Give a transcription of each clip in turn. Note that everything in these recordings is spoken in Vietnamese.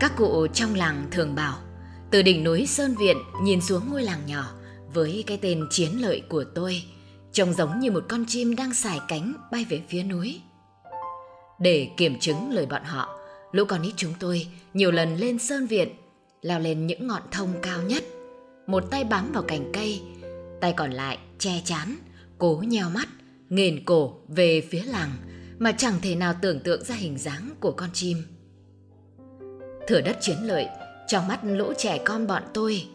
Các cụ trong làng thường bảo, từ đỉnh núi Sơn Viện nhìn xuống ngôi làng nhỏ với cái tên chiến lợi của tôi, trông giống như một con chim đang xài cánh bay về phía núi. Để kiểm chứng lời bọn họ, lũ con nít chúng tôi nhiều lần lên Sơn Viện, leo lên những ngọn thông cao nhất, một tay bám vào cành cây, tay còn lại che chán, cố nheo mắt, nghền cổ về phía làng mà chẳng thể nào tưởng tượng ra hình dáng của con chim. Thửa đất chiến lợi, trong mắt lũ trẻ con bọn tôi,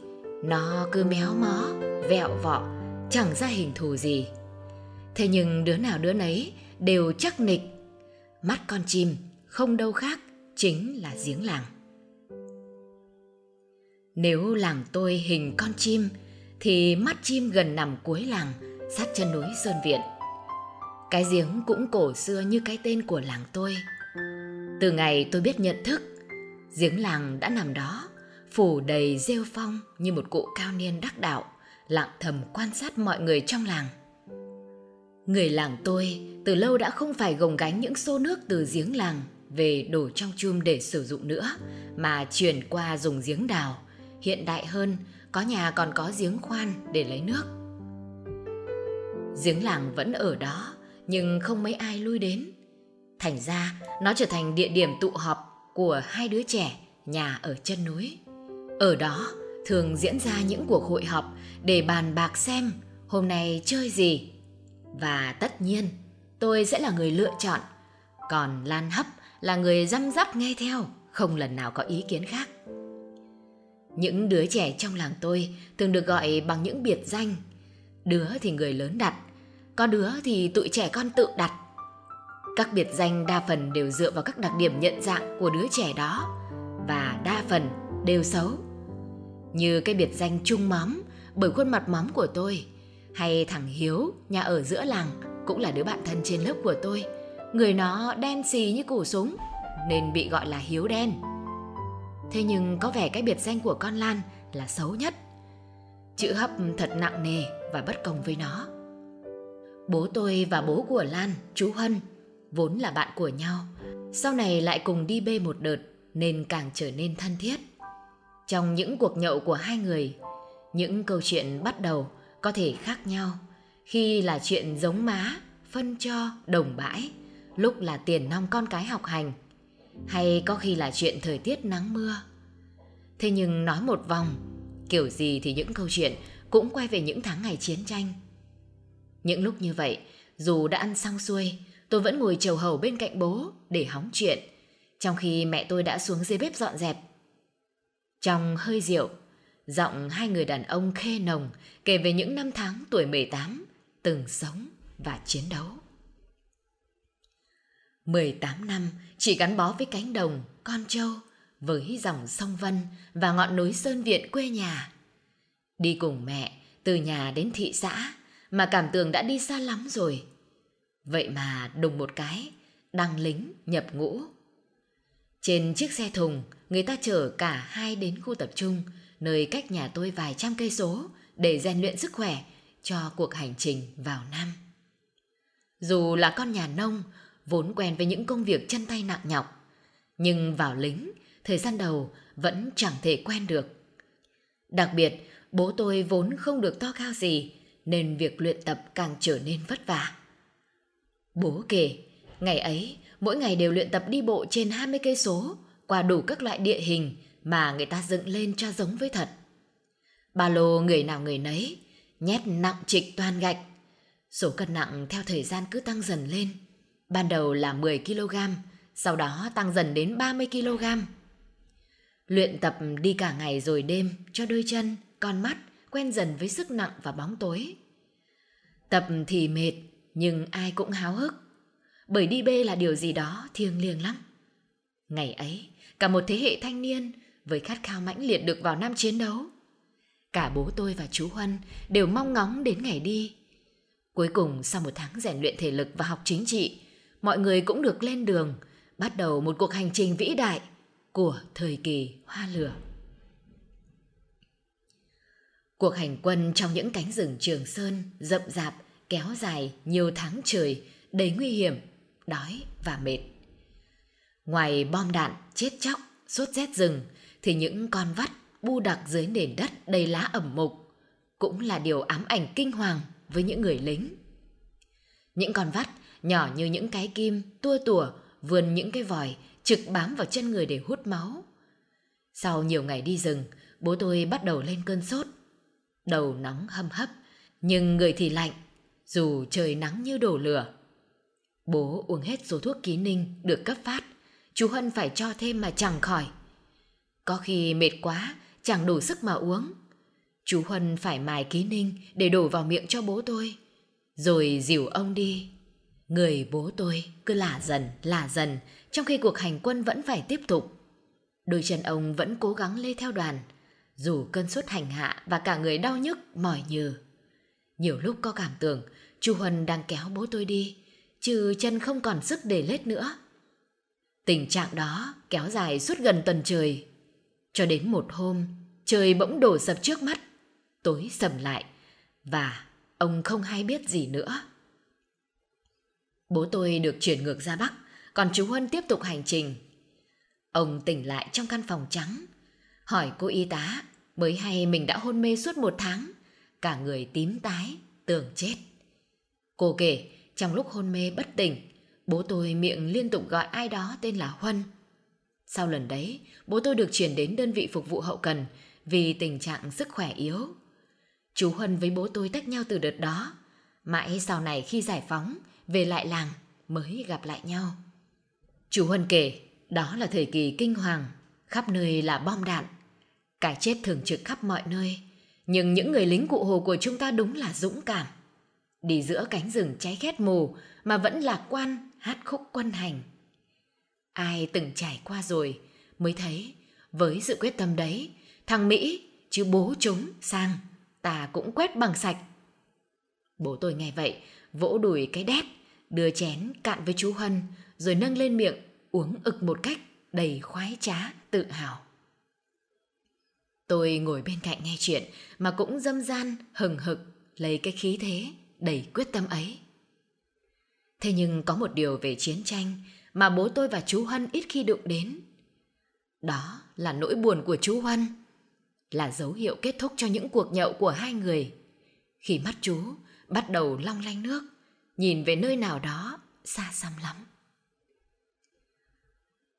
nó cứ méo mó, vẹo vọ, chẳng ra hình thù gì. Thế nhưng đứa nào đứa nấy đều chắc nịch. Mắt con chim không đâu khác, chính là giếng làng. Nếu làng tôi hình con chim, thì mắt chim gần nằm cuối làng, sát chân núi Sơn Viện. Cái giếng cũng cổ xưa như cái tên của làng tôi. Từ ngày tôi biết nhận thức, giếng làng đã nằm đó, phủ đầy rêu phong như một cụ cao niên đắc đạo, lặng thầm quan sát mọi người trong làng. Người làng tôi từ lâu đã không phải gồng gánh những xô nước từ giếng làng về đổ trong chum để sử dụng nữa, mà chuyển qua dùng giếng đào, hiện đại hơn, có nhà còn có giếng khoan để lấy nước. Giếng làng vẫn ở đó, nhưng không mấy ai lui đến. Thành ra, nó trở thành địa điểm tụ họp của hai đứa trẻ nhà ở chân núi. Ở đó thường diễn ra những cuộc hội họp để bàn bạc xem hôm nay chơi gì. Và tất nhiên, tôi sẽ là người lựa chọn, còn Lan Hấp là người răm rắp nghe theo, không lần nào có ý kiến khác. Những đứa trẻ trong làng tôi thường được gọi bằng những biệt danh. Đứa thì người lớn đặt, có đứa thì tụi trẻ con tự đặt. Các biệt danh đa phần đều dựa vào các đặc điểm nhận dạng của đứa trẻ đó và đa phần đều xấu. Như cái biệt danh trung móm bởi khuôn mặt móm của tôi, hay thằng Hiếu nhà ở giữa làng cũng là đứa bạn thân trên lớp của tôi. Người nó đen xì như củ súng nên bị gọi là Hiếu đen. Thế nhưng có vẻ cái biệt danh của con Lan là xấu nhất. Chữ hấp thật nặng nề và bất công với nó. Bố tôi và bố của Lan, chú Hân, vốn là bạn của nhau. Sau này lại cùng đi bê một đợt nên càng trở nên thân thiết. Trong những cuộc nhậu của hai người, những câu chuyện bắt đầu có thể khác nhau. Khi là chuyện giống má, phân cho, đồng bãi, lúc là tiền nong con cái học hành, hay có khi là chuyện thời tiết nắng mưa. Thế nhưng nói một vòng, kiểu gì thì những câu chuyện cũng quay về những tháng ngày chiến tranh. Những lúc như vậy, dù đã ăn xong xuôi, tôi vẫn ngồi chầu hầu bên cạnh bố để hóng chuyện, trong khi mẹ tôi đã xuống dưới bếp dọn dẹp. Trong hơi rượu, giọng hai người đàn ông khê nồng kể về những năm tháng tuổi 18 từng sống và chiến đấu. 18 năm chỉ gắn bó với cánh đồng, con trâu, với dòng sông Vân và ngọn núi Sơn Viện quê nhà. Đi cùng mẹ từ nhà đến thị xã mà cảm tưởng đã đi xa lắm rồi. Vậy mà đùng một cái, đăng lính nhập ngũ. Trên chiếc xe thùng, người ta chở cả hai đến khu tập trung, nơi cách nhà tôi vài trăm cây số để rèn luyện sức khỏe cho cuộc hành trình vào Nam. Dù là con nhà nông, vốn quen với những công việc chân tay nặng nhọc, nhưng vào lính, thời gian đầu vẫn chẳng thể quen được. Đặc biệt, bố tôi vốn không được to cao gì, nên việc luyện tập càng trở nên vất vả. Bố kể, ngày ấy, mỗi ngày đều luyện tập đi bộ trên 20 cây số, qua đủ các loại địa hình mà người ta dựng lên cho giống với thật. Ba lô người nào người nấy, nhét nặng trịch toàn gạch. Số cân nặng theo thời gian cứ tăng dần lên. Ban đầu là 10 kg, sau đó tăng dần đến 30 kg. Luyện tập đi cả ngày rồi đêm cho đôi chân, con mắt quen dần với sức nặng và bóng tối. Tập thì mệt, nhưng ai cũng háo hức. Bởi đi bê là điều gì đó thiêng liêng lắm. Ngày ấy, cả một thế hệ thanh niên với khát khao mãnh liệt được vào năm chiến đấu. Cả bố tôi và chú Huân đều mong ngóng đến ngày đi. Cuối cùng sau một tháng rèn luyện thể lực và học chính trị, mọi người cũng được lên đường, bắt đầu một cuộc hành trình vĩ đại của thời kỳ hoa lửa. Cuộc hành quân trong những cánh rừng Trường Sơn rậm rạp kéo dài nhiều tháng trời đầy nguy hiểm, đói và mệt. Ngoài bom đạn, chết chóc, sốt rét rừng thì những con vắt bu đặc dưới nền đất đầy lá ẩm mục cũng là điều ám ảnh kinh hoàng với những người lính. Những con vắt nhỏ như những cái kim tua tủa vươn những cái vòi trực bám vào chân người để hút máu. Sau nhiều ngày đi rừng, bố tôi bắt đầu lên cơn sốt. Đầu nóng hâm hấp, nhưng người thì lạnh, dù trời nắng như đổ lửa. Bố uống hết số thuốc ký ninh được cấp phát, chú Hân phải cho thêm mà chẳng khỏi. Có khi mệt quá, chẳng đủ sức mà uống. Chú Huân phải mài ký ninh để đổ vào miệng cho bố tôi. Rồi dìu ông đi. Người bố tôi cứ lả dần, lả dần, trong khi cuộc hành quân vẫn phải tiếp tục. Đôi chân ông vẫn cố gắng lê theo đoàn, dù cơn sốt hành hạ và cả người đau nhức, mỏi nhừ. Nhiều lúc có cảm tưởng chú Huân đang kéo bố tôi đi, chứ chân không còn sức để lết nữa. Tình trạng đó kéo dài suốt gần tuần trời. Cho đến một hôm, trời bỗng đổ sập trước mắt, tối sầm lại, và ông không hay biết gì nữa. Bố tôi được chuyển ngược ra Bắc, còn chú Huân tiếp tục hành trình. Ông tỉnh lại trong căn phòng trắng, hỏi cô y tá mới hay mình đã hôn mê suốt một tháng, cả người tím tái, tưởng chết. Cô kể, trong lúc hôn mê bất tỉnh, bố tôi miệng liên tục gọi ai đó tên là Huân. Sau lần đấy, bố tôi được chuyển đến đơn vị phục vụ hậu cần vì tình trạng sức khỏe yếu. Chú Huân với bố tôi tách nhau từ đợt đó. Mãi sau này khi giải phóng, về lại làng mới gặp lại nhau. Chú Huân kể, đó là thời kỳ kinh hoàng, khắp nơi là bom đạn. Cái chết thường trực khắp mọi nơi, nhưng những người lính cụ hồ của chúng ta đúng là dũng cảm. Đi giữa cánh rừng cháy khét mù mà vẫn lạc quan hát khúc quân hành. Ai từng trải qua rồi mới thấy với sự quyết tâm đấy, thằng Mỹ chứ bố chúng sang, ta cũng quét bằng sạch. Bố tôi nghe vậy, vỗ đùi cái đét, đưa chén cạn với chú Hân, rồi nâng lên miệng, uống ực một cách đầy khoái trá, tự hào. Tôi ngồi bên cạnh nghe chuyện mà cũng dâm gian, hừng hực, lấy cái khí thế, đầy quyết tâm ấy. Thế nhưng có một điều về chiến tranh mà bố tôi và chú Hân ít khi đụng đến. Đó là nỗi buồn của chú Hân, là dấu hiệu kết thúc cho những cuộc nhậu của hai người. Khi mắt chú bắt đầu long lanh nước, nhìn về nơi nào đó xa xăm lắm.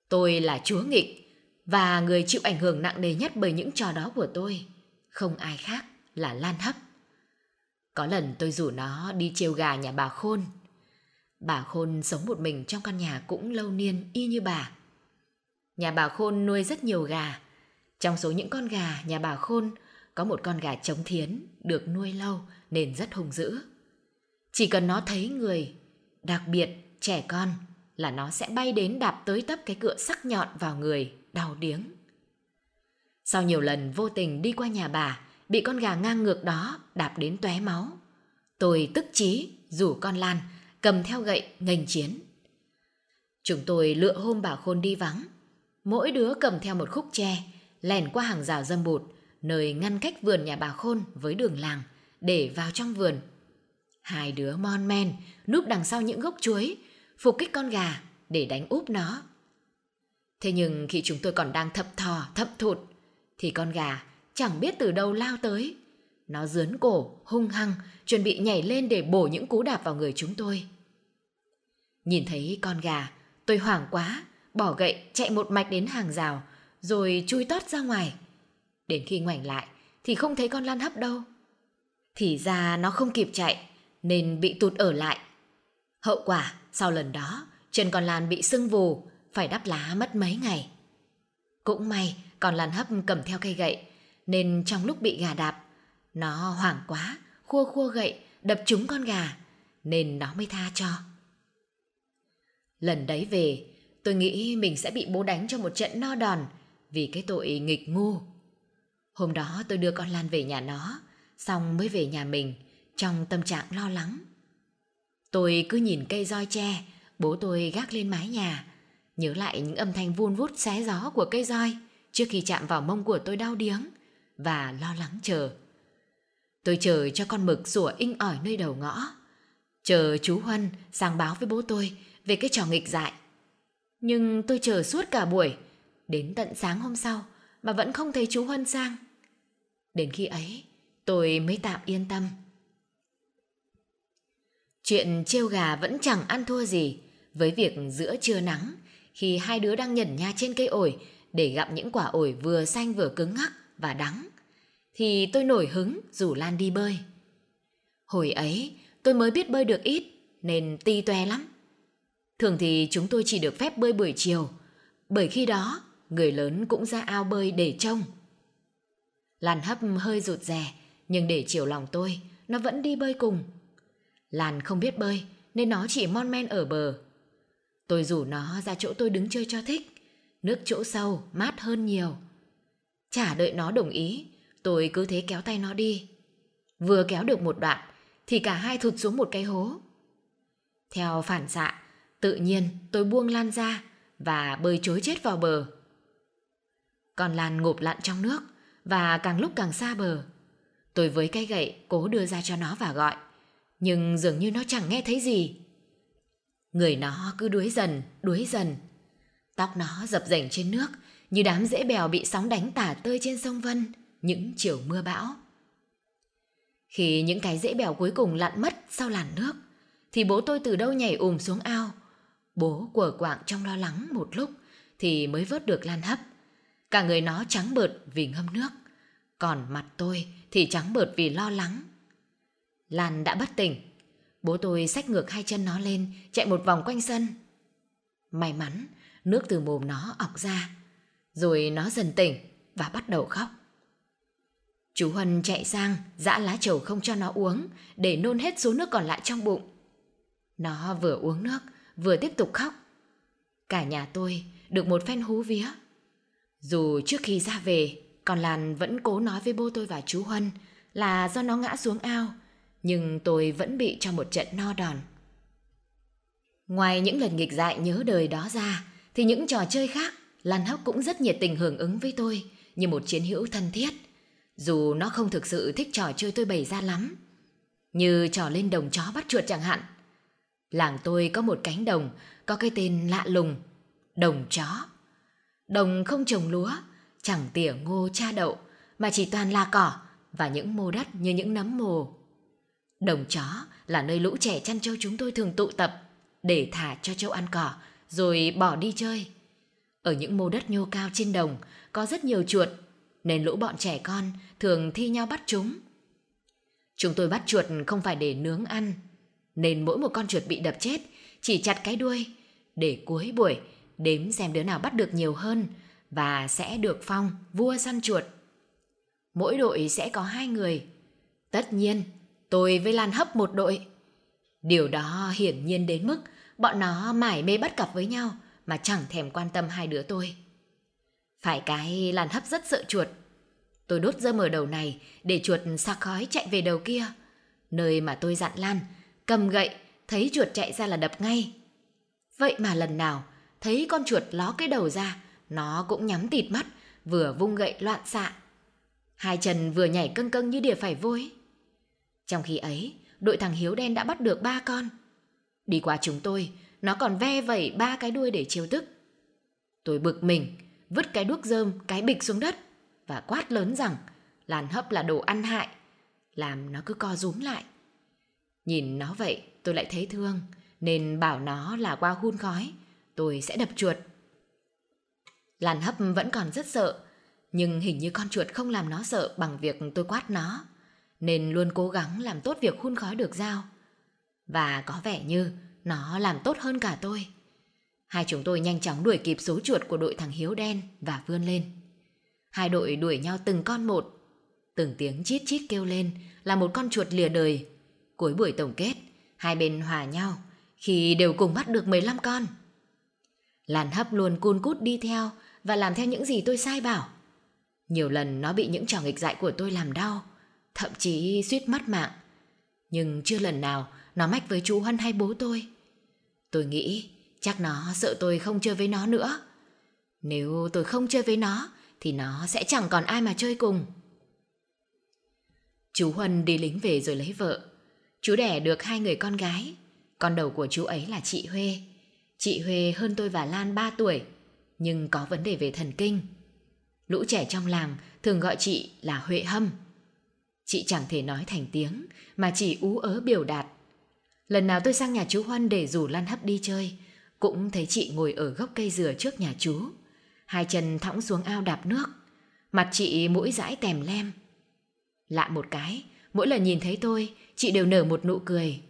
Tôi là chúa nghịch và người chịu ảnh hưởng nặng nề nhất bởi những trò đó của tôi, không ai khác là Lan Hấp. Có lần tôi rủ nó đi trêu gà nhà bà Khôn. Bà Khôn sống một mình trong căn nhà cũng lâu niên y như bà. Nhà bà Khôn nuôi rất nhiều gà. Trong số những con gà nhà bà Khôn có một con gà trống thiến được nuôi lâu nên rất hung dữ. Chỉ cần nó thấy người, đặc biệt trẻ con, là nó sẽ bay đến đạp tới tấp cái cựa sắc nhọn vào người, đau điếng. Sau nhiều lần vô tình đi qua nhà bà, bị con gà ngang ngược đó đạp đến tóe máu. Tôi tức chí rủ con Lan cầm theo gậy nghênh chiến. Chúng tôi lựa hôm bà Khôn đi vắng. Mỗi đứa cầm theo một khúc tre, lèn qua hàng rào dâm bụt, nơi ngăn cách vườn nhà bà Khôn với đường làng, để vào trong vườn Hai đứa mon men núp đằng sau những gốc chuối, phục kích con gà để đánh úp nó. Thế nhưng khi chúng tôi còn đang thập thò, thập thụt, thì con gà chẳng biết từ đâu lao tới. Nó dướn cổ, hung hăng, chuẩn bị nhảy lên để bổ những cú đạp vào người chúng tôi. Nhìn thấy con gà, tôi hoảng quá, bỏ gậy chạy một mạch đến hàng rào, rồi chui tót ra ngoài. Đến khi ngoảnh lại thì không thấy con lan hấp đâu. Thì ra nó không kịp chạy, nên bị tụt ở lại. Hậu quả sau lần đó, chân con Lan bị sưng vù, phải đắp lá mất mấy ngày. Cũng may còn Lan hấp cầm theo cây gậy, nên trong lúc bị gà đạp, nó hoảng quá, khua khua gậy, đập trúng con gà, nên nó mới tha cho. Lần đấy về, tôi nghĩ mình sẽ bị bố đánh cho một trận no đòn vì cái tội nghịch ngu. Hôm đó tôi đưa con Lan về nhà nó, xong mới về nhà mình, trong tâm trạng lo lắng. Tôi cứ nhìn cây roi tre, bố tôi gác lên mái nhà, nhớ lại những âm thanh vun vút xé gió của cây roi trước khi chạm vào mông của tôi đau điếng và lo lắng chờ. Tôi chờ cho con mực sủa inh ỏi nơi đầu ngõ, chờ chú Huân sang báo với bố tôi về cái trò nghịch dại. Nhưng tôi chờ suốt cả buổi, Đến tận sáng hôm sau mà vẫn không thấy chú Huân sang. Đến khi ấy, tôi mới tạm yên tâm. Chuyện trêu gà vẫn chẳng ăn thua gì với việc giữa trưa nắng khi hai đứa đang nhẩn nha trên cây ổi để gặm những quả ổi vừa xanh vừa cứng ngắc và đắng, thì tôi nổi hứng rủ Lan đi bơi. Hồi ấy, tôi mới biết bơi được ít, nên ti toe lắm. Thường thì chúng tôi chỉ được phép bơi buổi chiều, bởi khi đó, người lớn cũng ra ao bơi để trông. Lan hấp hơi rụt rè, nhưng để chiều lòng tôi, nó vẫn đi bơi cùng. Lan không biết bơi, nên nó chỉ mon men ở bờ. Tôi rủ nó ra chỗ tôi đứng chơi cho thích. Nước chỗ sâu, mát hơn nhiều. Chả đợi nó đồng ý, tôi cứ thế kéo tay nó đi. Vừa kéo được một đoạn, thì cả hai thụt xuống một cái hố. Theo phản xạ, tự nhiên tôi buông Lan ra và bơi chối chết vào bờ. Còn Lan ngộp lặn trong nước và càng lúc càng xa bờ. Tôi với cây gậy cố đưa ra cho nó và gọi, nhưng dường như nó chẳng nghe thấy gì. Người nó cứ đuối dần, đuối dần. Tóc nó dập dềnh trên nước như đám rễ bèo bị sóng đánh tả tơi trên sông Vân những chiều mưa bão. Khi những cái rễ bèo cuối cùng lặn mất sau làn nước, thì bố tôi từ đâu nhảy ùm xuống ao. Bố quở quạng trong lo lắng một lúc thì mới vớt được Lan hấp. Cả người nó trắng bợt vì ngâm nước, còn mặt tôi thì trắng bợt vì lo lắng. Lan đã bất tỉnh, bố tôi xách ngược hai chân nó lên, chạy một vòng quanh sân. May mắn, nước từ mồm nó ọc ra, rồi nó dần tỉnh và bắt đầu khóc. Chú Huân chạy sang, dã lá trầu không cho nó uống, để nôn hết số nước còn lại trong bụng. Nó vừa uống nước, vừa tiếp tục khóc. Cả nhà tôi được một phen hú vía. Dù trước khi ra về, còn Lan vẫn cố nói với bố tôi và chú Huân là do nó ngã xuống ao, nhưng tôi vẫn bị cho một trận no đòn. Ngoài những lần nghịch dại nhớ đời đó ra, thì những trò chơi khác, Lan Hóc cũng rất nhiệt tình hưởng ứng với tôi như một chiến hữu thân thiết dù nó không thực sự thích trò chơi tôi bày ra lắm. Như trò lên đồng chó bắt chuột chẳng hạn. Làng tôi có một cánh đồng có cái tên lạ lùng, đồng chó. Đồng không trồng lúa, chẳng tỉa ngô cha đậu, mà chỉ toàn là cỏ và những mô đất như những nấm mồ. Đồng chó là nơi lũ trẻ chăn trâu chúng tôi thường tụ tập để thả cho trâu ăn cỏ rồi bỏ đi chơi. Ở những mô đất nhô cao trên đồng có rất nhiều chuột nên lũ bọn trẻ con thường thi nhau bắt chúng. Chúng tôi bắt chuột không phải để nướng ăn, nên mỗi một con chuột bị đập chết chỉ chặt cái đuôi để cuối buổi đếm xem đứa nào bắt được nhiều hơn và sẽ được phong vua săn chuột. Mỗi đội sẽ có hai người. Tất nhiên, tôi với Lan hấp một đội. Điều đó hiển nhiên đến mức bọn nó mải mê bắt cặp với nhau mà chẳng thèm quan tâm hai đứa tôi. Phải cái làn hấp rất sợ chuột. Tôi đốt dơm ở đầu này để chuột sạc khói chạy về đầu kia. Nơi mà tôi dặn Lan, cầm gậy, thấy chuột chạy ra là đập ngay. Vậy mà lần nào, thấy con chuột ló cái đầu ra, nó cũng nhắm tịt mắt, vừa vung gậy loạn xạ. Hai chân vừa nhảy cân cân như đỉa phải vôi. Trong khi ấy, đội thằng Hiếu đen đã bắt được ba con. Đi qua chúng tôi, nó còn ve vẩy ba cái đuôi để chiêu tức. Tôi bực mình, vứt cái đuốc rơm, cái bịch xuống đất và quát lớn rằng làn hấp là đồ ăn hại, làm nó cứ co rúm lại. Nhìn nó vậy tôi lại thấy thương, nên bảo nó là qua hun khói, tôi sẽ đập chuột. Làn hấp vẫn còn rất sợ, nhưng hình như con chuột không làm nó sợ bằng việc tôi quát nó, nên luôn cố gắng làm tốt việc hun khói được giao. Và có vẻ như nó làm tốt hơn cả tôi. Hai chúng tôi nhanh chóng đuổi kịp số chuột của đội thằng Hiếu đen và vươn lên. Hai đội đuổi nhau từng con một. Từng tiếng chít chít kêu lên là một con chuột lìa đời. Cuối buổi tổng kết, hai bên hòa nhau khi đều cùng bắt được 15 con. Làn hấp luôn cun cút đi theo và làm theo những gì tôi sai bảo. Nhiều lần nó bị những trò nghịch dại của tôi làm đau, thậm chí suýt mất mạng. Nhưng chưa lần nào nó mách với chú Hân hay bố tôi. Tôi nghĩ Chắc nó sợ tôi không chơi với nó nữa. Nếu tôi không chơi với nó, thì nó sẽ chẳng còn ai mà chơi cùng. Chú Huân đi lính về rồi lấy vợ. Chú đẻ được hai người con gái. Con đầu của chú ấy là chị Huê. Chị Huê hơn tôi và Lan 3 tuổi. nhưng có vấn đề về thần kinh. Lũ trẻ trong làng thường gọi chị là Huệ Hâm. Chị chẳng thể nói thành tiếng mà chỉ ú ớ biểu đạt. Lần nào tôi sang nhà chú hoan để rủ Lan Hấp đi chơi, cũng thấy chị ngồi ở gốc cây dừa trước nhà chú. Hai chân thõng xuống ao đạp nước, mặt chị mũi dãi tèm lem. Lạ một cái, mỗi lần nhìn thấy tôi, chị đều nở một nụ cười.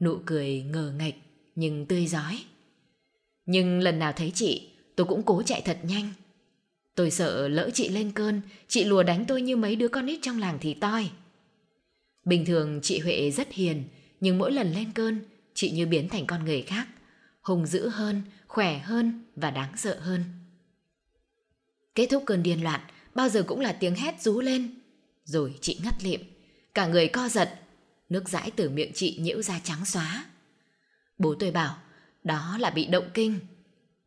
Nụ cười ngờ nghệch nhưng tươi giói. Nhưng lần nào thấy chị, tôi cũng cố chạy thật nhanh. Tôi sợ lỡ chị lên cơn, chị lùa đánh tôi như mấy đứa con nít trong làng thì toi. Bình thường chị Huệ rất hiền, nhưng mỗi lần lên cơn, chị như biến thành con người khác. Hùng dữ hơn, khỏe hơn và đáng sợ hơn. Kết thúc cơn điên loạn, bao giờ cũng là tiếng hét rú lên. Rồi chị ngất lịm, cả người co giật, nước dãi từ miệng chị nhiễu ra trắng xóa. Bố tôi bảo, đó là bị động kinh.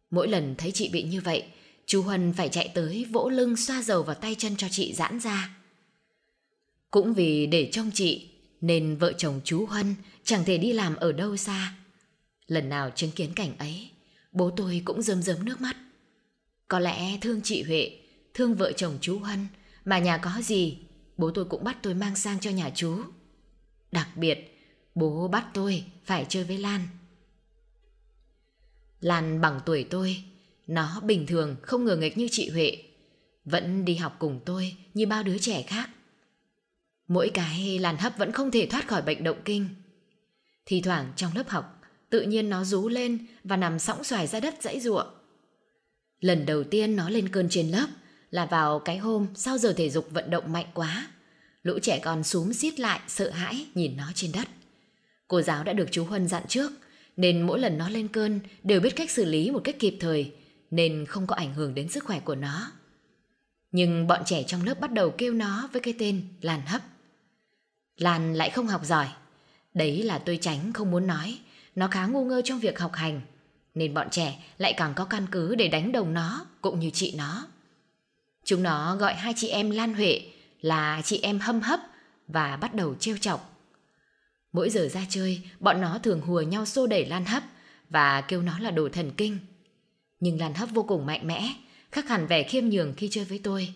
Mỗi lần thấy chị bị như vậy, chú Huân phải chạy tới vỗ lưng xoa dầu vào tay chân cho chị giãn ra. Cũng vì để trông chị, nên vợ chồng chú Huân chẳng thể đi làm ở đâu xa. Lần nào chứng kiến cảnh ấy, bố tôi cũng rơm rớm nước mắt. Có lẽ thương chị Huệ, thương vợ chồng chú Huân, mà nhà có gì, bố tôi cũng bắt tôi mang sang cho nhà chú. Đặc biệt, bố bắt tôi phải chơi với Lan. Lan bằng tuổi tôi, nó bình thường không ngờ nghịch như chị Huệ, vẫn đi học cùng tôi như bao đứa trẻ khác. Mỗi cái làn hấp vẫn không thể thoát khỏi bệnh động kinh. Thì thoảng trong lớp học, tự nhiên nó rú lên và nằm sõng xoài ra đất dãy ruộng. Lần đầu tiên nó lên cơn trên lớp là vào cái hôm sau giờ thể dục vận động mạnh quá. Lũ trẻ con súm xít lại sợ hãi nhìn nó trên đất. Cô giáo đã được chú Huân dặn trước nên mỗi lần nó lên cơn đều biết cách xử lý một cách kịp thời nên không có ảnh hưởng đến sức khỏe của nó. Nhưng bọn trẻ trong lớp bắt đầu kêu nó với cái tên Lan Hấp. Lan lại không học giỏi. Đấy là tôi tránh không muốn nói. Nó khá ngu ngơ trong việc học hành. Nên bọn trẻ lại càng có căn cứ để đánh đồng nó cũng như chị nó. Chúng nó gọi hai chị em Lan Huệ là chị em hâm hấp và bắt đầu trêu chọc. Mỗi giờ ra chơi, bọn nó thường hùa nhau xô đẩy Lan Hấp và kêu nó là đồ thần kinh. Nhưng Lan Hấp vô cùng mạnh mẽ, khác hẳn vẻ khiêm nhường khi chơi với tôi.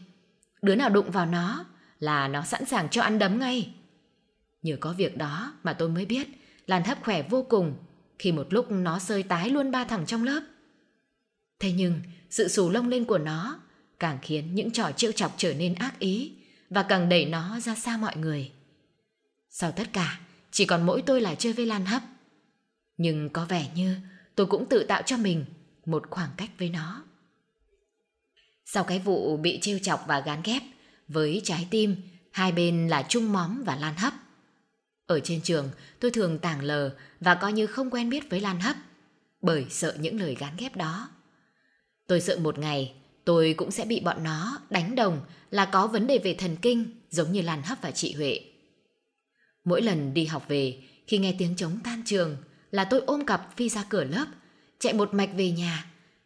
Đứa nào đụng vào nó là nó sẵn sàng cho ăn đấm ngay. Nhờ có việc đó mà tôi mới biết Lan Hấp khỏe vô cùng khi một lúc nó sơi tái luôn ba thằng trong lớp. Thế nhưng sự xù lông lên của nó càng khiến những trò trêu chọc trở nên ác ý và càng đẩy nó ra xa mọi người. Sau tất cả, chỉ còn mỗi tôi là chơi với Lan Hấp. Nhưng có vẻ như tôi cũng tự tạo cho mình một khoảng cách với nó. Sau cái vụ bị trêu chọc và gán ghép, với trái tim, hai bên là Trung Móm và Lan Hấp. Ở trên trường, tôi thường tảng lờ và coi như không quen biết với Lan Hấp, bởi sợ những lời gán ghép đó. Tôi sợ một ngày, tôi cũng sẽ bị bọn nó đánh đồng là có vấn đề về thần kinh giống như Lan Hấp và chị Huệ. Mỗi lần đi học về, khi nghe tiếng trống tan trường là tôi ôm cặp phi ra cửa lớp, chạy một mạch về nhà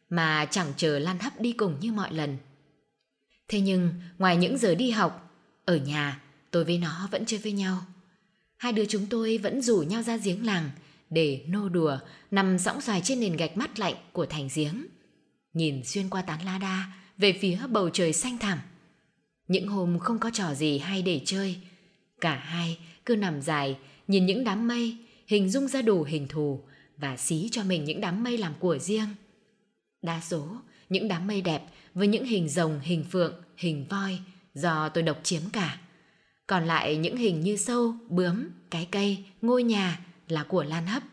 mà chẳng chờ Lan Hấp đi cùng như mọi lần. Thế nhưng, ngoài những giờ đi học, ở nhà tôi với nó vẫn chơi với nhau. Hai đứa chúng tôi vẫn rủ nhau ra giếng làng để nô đùa nằm sõng xoài trên nền gạch mắt lạnh của thành giếng. Nhìn xuyên qua tán la đa về phía bầu trời xanh thẳm. Những hôm không có trò gì hay để chơi, cả hai cứ nằm dài nhìn những đám mây hình dung ra đủ hình thù và xí cho mình những đám mây làm của riêng. Đa số những đám mây đẹp với những hình rồng, hình phượng, hình voi do tôi độc chiếm cả. Còn lại những hình như sâu, bướm, cái cây, ngôi nhà là của Lan Hấp.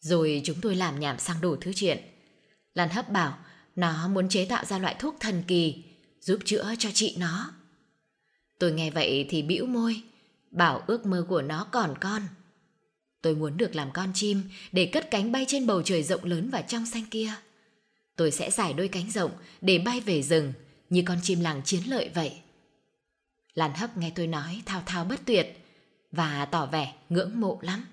Rồi chúng tôi làm nhảm sang đủ thứ chuyện. Lan Hấp bảo nó muốn chế tạo ra loại thuốc thần kỳ giúp chữa cho chị nó. Tôi nghe vậy thì bĩu môi, bảo ước mơ của nó còn con. Tôi muốn được làm con chim để cất cánh bay trên bầu trời rộng lớn và trong xanh kia. Tôi sẽ giải đôi cánh rộng để bay về rừng như con chim làng chiến lợi vậy. Lan hấp nghe tôi nói thao thao bất tuyệt và tỏ vẻ ngưỡng mộ lắm.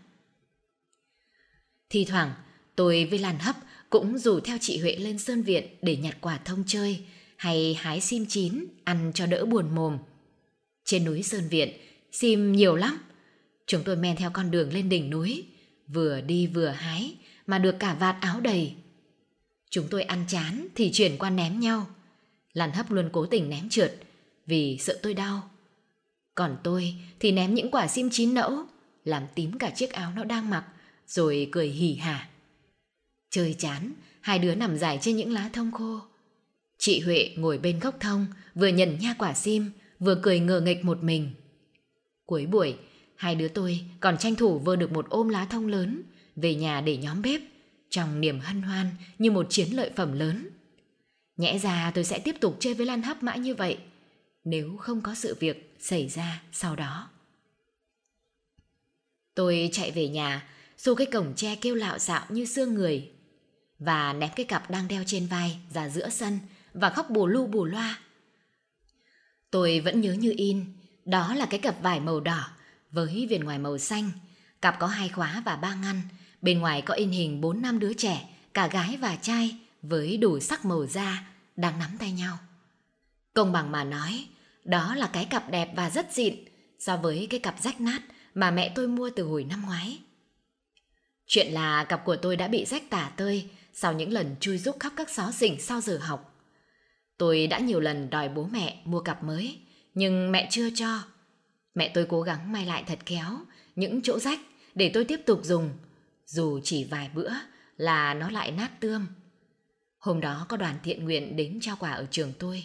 Thì thoảng tôi với Lan hấp cũng rủ theo chị Huệ lên Sơn Viện để nhặt quả thông chơi hay hái sim chín ăn cho đỡ buồn mồm. Trên núi Sơn Viện, sim nhiều lắm Chúng tôi men theo con đường lên đỉnh núi, vừa đi vừa hái mà được cả vạt áo đầy. Chúng tôi ăn chán thì chuyển qua ném nhau. Lan hấp luôn cố tình ném trượt vì sợ tôi đau. Còn tôi thì ném những quả sim chín nẫu, làm tím cả chiếc áo nó đang mặc, rồi cười hỉ hả. Chơi chán, hai đứa nằm dài trên những lá thông khô. Chị Huệ ngồi bên gốc thông, vừa nhận nha quả sim, vừa cười ngờ nghịch một mình. Cuối buổi, hai đứa tôi còn tranh thủ vơ được một ôm lá thông lớn, về nhà để nhóm bếp, trong niềm hân hoan như một chiến lợi phẩm lớn. Nhẽ ra tôi sẽ tiếp tục chơi với Lan Hấp mãi như vậy, nếu không có sự việc xảy ra sau đó. Tôi chạy về nhà, xô cái cổng tre kêu lạo xạo như xương người và ném cái cặp đang đeo trên vai ra giữa sân và khóc bù lu bù loa. Tôi vẫn nhớ như in, đó là cái cặp vải màu đỏ với viền ngoài màu xanh, cặp có hai khóa và ba ngăn, bên ngoài có in hình bốn năm đứa trẻ, cả gái và trai với đủ sắc màu da đang nắm tay nhau. Công bằng mà nói, đó là cái cặp đẹp và rất dịn so với cái cặp rách nát mà mẹ tôi mua từ hồi năm ngoái. Chuyện là cặp của tôi đã bị rách tả tơi sau những lần chui rúc khắp các xó xỉnh sau giờ học. Tôi đã nhiều lần đòi bố mẹ mua cặp mới, nhưng mẹ chưa cho. Mẹ tôi cố gắng may lại thật khéo những chỗ rách để tôi tiếp tục dùng, dù chỉ vài bữa là nó lại nát tươm. Hôm đó có đoàn thiện nguyện đến trao quà ở trường tôi.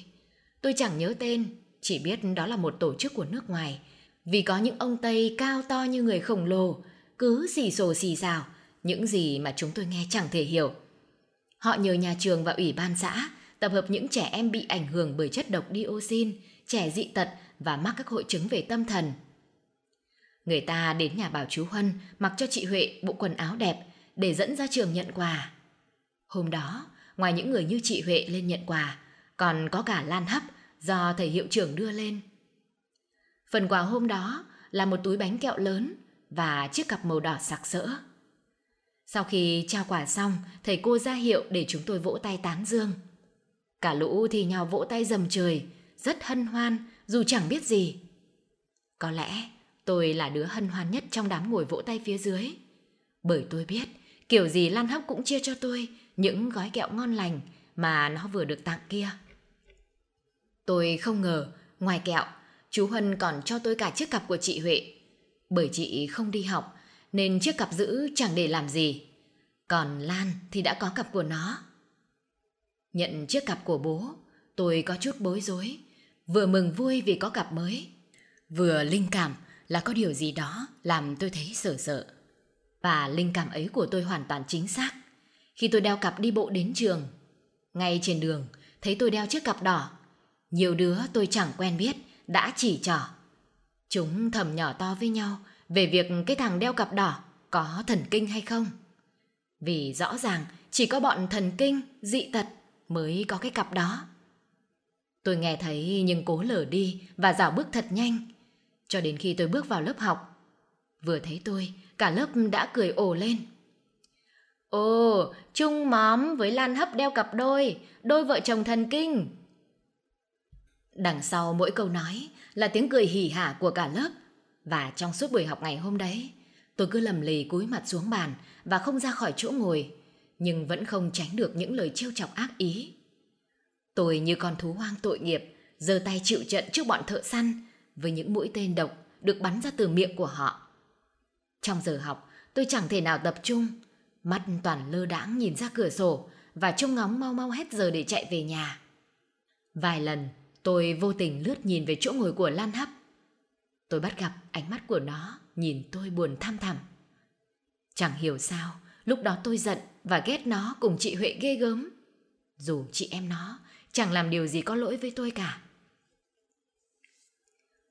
Tôi chẳng nhớ tên, chỉ biết đó là một tổ chức của nước ngoài. Vì có những ông Tây cao to như người khổng lồ, cứ xì xồ xì xào, những gì mà chúng tôi nghe chẳng thể hiểu. Họ nhờ nhà trường và ủy ban xã tập hợp những trẻ em bị ảnh hưởng bởi chất độc dioxin, trẻ dị tật và mắc các hội chứng về tâm thần. Người ta đến nhà bảo chú Huân mặc cho chị Huệ bộ quần áo đẹp để dẫn ra trường nhận quà. Hôm đó, ngoài những người như chị Huệ lên nhận quà, còn có cả Lan Hấp do thầy hiệu trưởng đưa lên. Phần quà hôm đó là một túi bánh kẹo lớn và chiếc cặp màu đỏ sặc sỡ. Sau khi trao quà xong, thầy cô ra hiệu để chúng tôi vỗ tay tán dương. Cả lũ thì nhau vỗ tay dầm trời, rất hân hoan dù chẳng biết gì. Có lẽ tôi là đứa hân hoan nhất trong đám ngồi vỗ tay phía dưới. Bởi tôi biết kiểu gì Lan Hóc cũng chia cho tôi những gói kẹo ngon lành mà nó vừa được tặng kia. Tôi không ngờ, ngoài kẹo, chú Huân còn cho tôi cả chiếc cặp của chị Huệ. Bởi chị không đi học, nên chiếc cặp giữ chẳng để làm gì. Còn Lan thì đã có cặp của nó. Nhận chiếc cặp của bố, tôi có chút bối rối, vừa mừng vui vì có cặp mới, vừa linh cảm là có điều gì đó làm tôi thấy sợ sợ. Và linh cảm ấy của tôi hoàn toàn chính xác. Khi tôi đeo cặp đi bộ đến trường, ngay trên đường thấy tôi đeo chiếc cặp đỏ, nhiều đứa tôi chẳng quen biết đã chỉ trỏ. Chúng thầm nhỏ to với nhau về việc cái thằng đeo cặp đỏ có thần kinh hay không. Vì rõ ràng chỉ có bọn thần kinh, dị tật mới có cái cặp đó. Tôi nghe thấy nhưng cố lở đi và dạo bước thật nhanh. Cho đến khi tôi bước vào lớp học. Vừa thấy tôi, cả lớp đã cười ồ lên. Ồ, Trung Móm với Lan Hấp đeo cặp đôi, đôi vợ chồng thần kinh. Đằng sau mỗi câu nói là tiếng cười hỉ hả của cả lớp. Và trong suốt buổi học ngày hôm đấy, tôi cứ lầm lì cúi mặt xuống bàn và không ra khỏi chỗ ngồi, nhưng vẫn không tránh được những lời trêu chọc ác ý. Tôi như con thú hoang tội nghiệp, giơ tay chịu trận trước bọn thợ săn với những mũi tên độc được bắn ra từ miệng của họ. Trong giờ học, tôi chẳng thể nào tập trung, mắt toàn lơ đãng nhìn ra cửa sổ và trông ngóng mau mau hết giờ để chạy về nhà. Vài lần, tôi vô tình lướt nhìn về chỗ ngồi của Lan Hấp. Tôi bắt gặp ánh mắt của nó nhìn tôi buồn tham thẳm. Chẳng hiểu sao, lúc đó tôi giận và ghét nó cùng chị Huệ ghê gớm. Dù chị em nó chẳng làm điều gì có lỗi với tôi cả.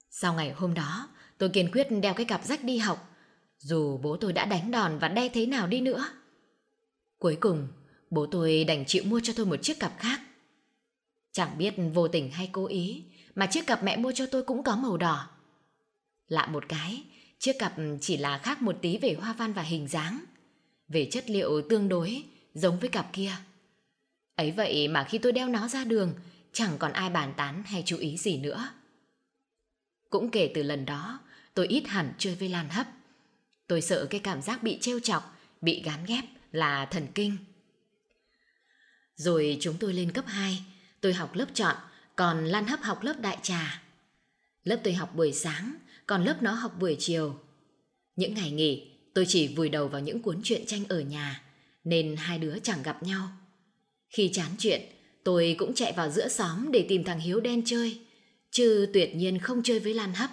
Sau ngày hôm đó, tôi kiên quyết đeo cái cặp rách đi học, dù bố tôi đã đánh đòn và đe thế nào đi nữa. Cuối cùng, bố tôi đành chịu mua cho tôi một chiếc cặp khác. Chẳng biết vô tình hay cố ý, mà chiếc cặp mẹ mua cho tôi cũng có màu đỏ. Lạ một cái, chiếc cặp chỉ là khác một tí về hoa văn và hình dáng. Về chất liệu tương đối, giống với cặp kia. Ấy vậy mà khi tôi đeo nó ra đường, chẳng còn ai bàn tán hay chú ý gì nữa. Cũng kể từ lần đó, tôi ít hẳn chơi với Lan Hấp. Tôi sợ cái cảm giác bị trêu chọc, bị gán ghép là thần kinh. Rồi chúng tôi lên cấp 2, tôi học lớp chọn, còn Lan Hấp học lớp đại trà. Lớp tôi học buổi sáng, còn lớp nó học buổi chiều. Những ngày nghỉ, tôi chỉ vùi đầu vào những cuốn truyện tranh ở nhà, nên hai đứa chẳng gặp nhau. Khi chán chuyện, tôi cũng chạy vào giữa xóm để tìm thằng Hiếu đen chơi, chứ tuyệt nhiên không chơi với Lan Hấp.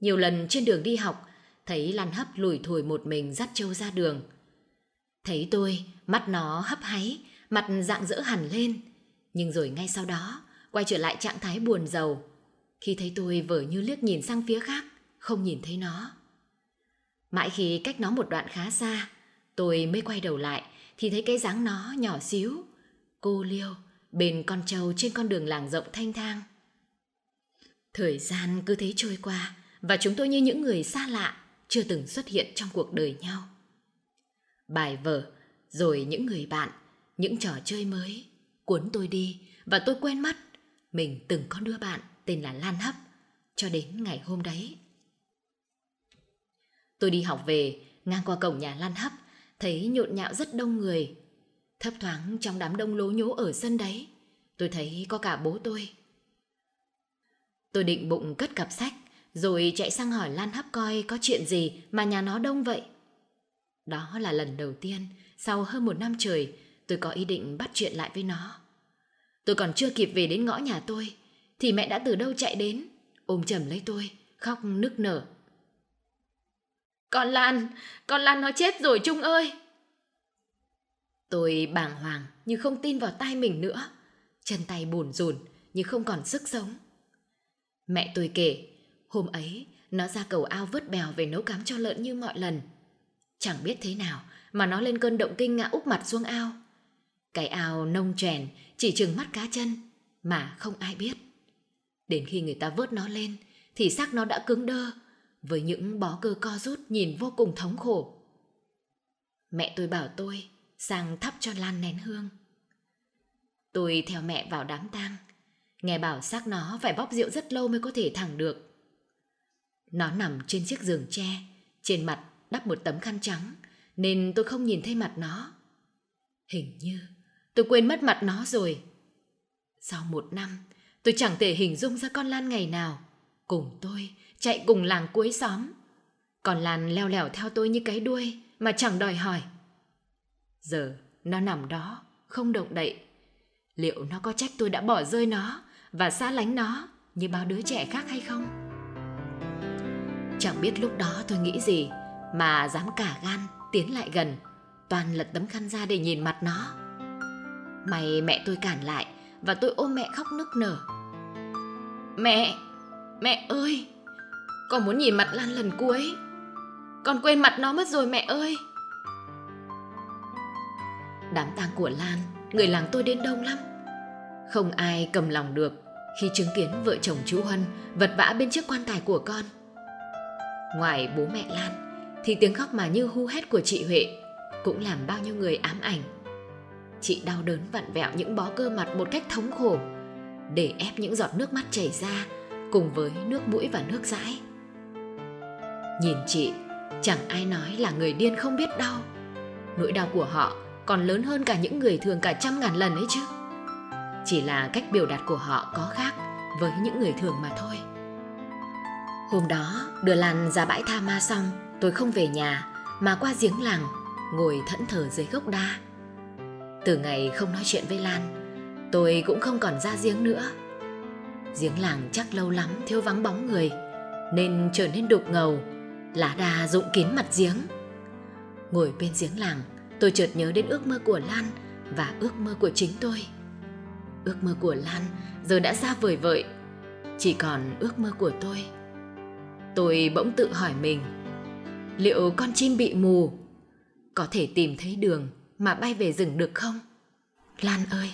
Nhiều lần trên đường đi học, thấy Lan Hấp lủi thủi một mình dắt trâu ra đường. Thấy tôi, mắt nó hấp háy, mặt dạng dỡ hẳn lên. Nhưng rồi ngay sau đó, quay trở lại trạng thái buồn giàu. Khi thấy tôi vờ như liếc nhìn sang phía khác, không nhìn thấy nó. Mãi khi cách nó một đoạn khá xa, tôi mới quay đầu lại thì thấy cái dáng nó nhỏ xíu, cô liêu, bên con trâu trên con đường làng rộng thanh thang. Thời gian cứ thế trôi qua và chúng tôi như những người xa lạ, chưa từng xuất hiện trong cuộc đời nhau. Bài vở, rồi những người bạn, những trò chơi mới, cuốn tôi đi và tôi quên mất mình từng có đứa bạn tên là Lan Hấp cho đến ngày hôm đấy. Tôi đi học về, ngang qua cổng nhà Lan Hấp, thấy nhộn nhạo rất đông người. Thấp thoáng trong đám đông lố nhố ở sân đấy, tôi thấy có cả bố tôi. Tôi định bụng cất cặp sách, rồi chạy sang hỏi Lan Hấp coi có chuyện gì mà nhà nó đông vậy. Đó là lần đầu tiên, sau hơn một năm trời, tôi có ý định bắt chuyện lại với nó. Tôi còn chưa kịp về đến ngõ nhà tôi, thì mẹ đã từ đâu chạy đến, ôm chầm lấy tôi, khóc nức nở. Con Lan, con Lan nó chết rồi Trung ơi. Tôi bàng hoàng như không tin vào tai mình nữa. Chân tay bồn rồn như không còn sức sống. Mẹ tôi kể, hôm ấy nó ra cầu ao vớt bèo về nấu cám cho lợn như mọi lần. Chẳng biết thế nào mà nó lên cơn động kinh ngã úp mặt xuống ao. Cái ao nông trèn chỉ chừng mắt cá chân mà không ai biết. Đến khi người ta vớt nó lên thì xác nó đã cứng đơ với những bó cơ co rút nhìn vô cùng thống khổ. Mẹ tôi bảo tôi sang thắp cho Lan nén hương. Tôi theo mẹ vào đám tang, nghe bảo xác nó phải bóp rượu rất lâu mới có thể thẳng được. Nó nằm trên chiếc giường tre, trên mặt đắp một tấm khăn trắng, nên tôi không nhìn thấy mặt nó. Hình như tôi quên mất mặt nó rồi. Sau một năm, tôi chẳng thể hình dung ra con Lan ngày nào. Cùng tôi chạy cùng làng cuối xóm. Còn Lan leo lẻo theo tôi như cái đuôi mà chẳng đòi hỏi. Giờ nó nằm đó, không động đậy. Liệu nó có trách tôi đã bỏ rơi nó và xa lánh nó như bao đứa trẻ khác hay không? Chẳng biết lúc đó tôi nghĩ gì mà dám cả gan tiến lại gần, toàn lật tấm khăn ra để nhìn mặt nó. May mẹ tôi cản lại và tôi ôm mẹ khóc nức nở. Mẹ, mẹ ơi! Con muốn nhìn mặt Lan lần cuối. Con quên mặt nó mất rồi mẹ ơi. Đám tang của Lan, Người làng tôi đến đông lắm. Không ai cầm lòng được Khi chứng kiến vợ chồng chú Huân Vật vã bên chiếc quan tài của con. Ngoài bố mẹ Lan, Thì tiếng khóc mà như hu hét của chị Huệ Cũng làm bao nhiêu người ám ảnh. Chị đau đớn vặn vẹo những bó cơ mặt một cách thống khổ, Để ép những giọt nước mắt chảy ra Cùng với nước mũi và nước dãi. Nhìn chị, chẳng ai nói là người điên không biết đau. Nỗi đau của họ còn lớn hơn cả những người thường cả trăm ngàn lần ấy chứ. Chỉ là cách biểu đạt của họ có khác với những người thường mà thôi. Hôm đó, đưa Lan ra bãi tha ma xong, tôi không về nhà mà qua giếng làng, ngồi thẫn thờ dưới gốc đa. Từ ngày không nói chuyện với Lan, tôi cũng không còn ra giếng nữa. Giếng làng chắc lâu lắm thiếu vắng bóng người, nên trở nên đục ngầu lá đa rụng kín mặt giếng. Ngồi bên giếng làng, tôi chợt nhớ đến ước mơ của lan và ước mơ của chính tôi. Ước mơ của lan giờ đã xa vời vợi, chỉ còn ước mơ của tôi. Tôi bỗng tự hỏi mình, liệu con chim bị mù có thể tìm thấy đường mà bay về rừng được không? Lan ơi!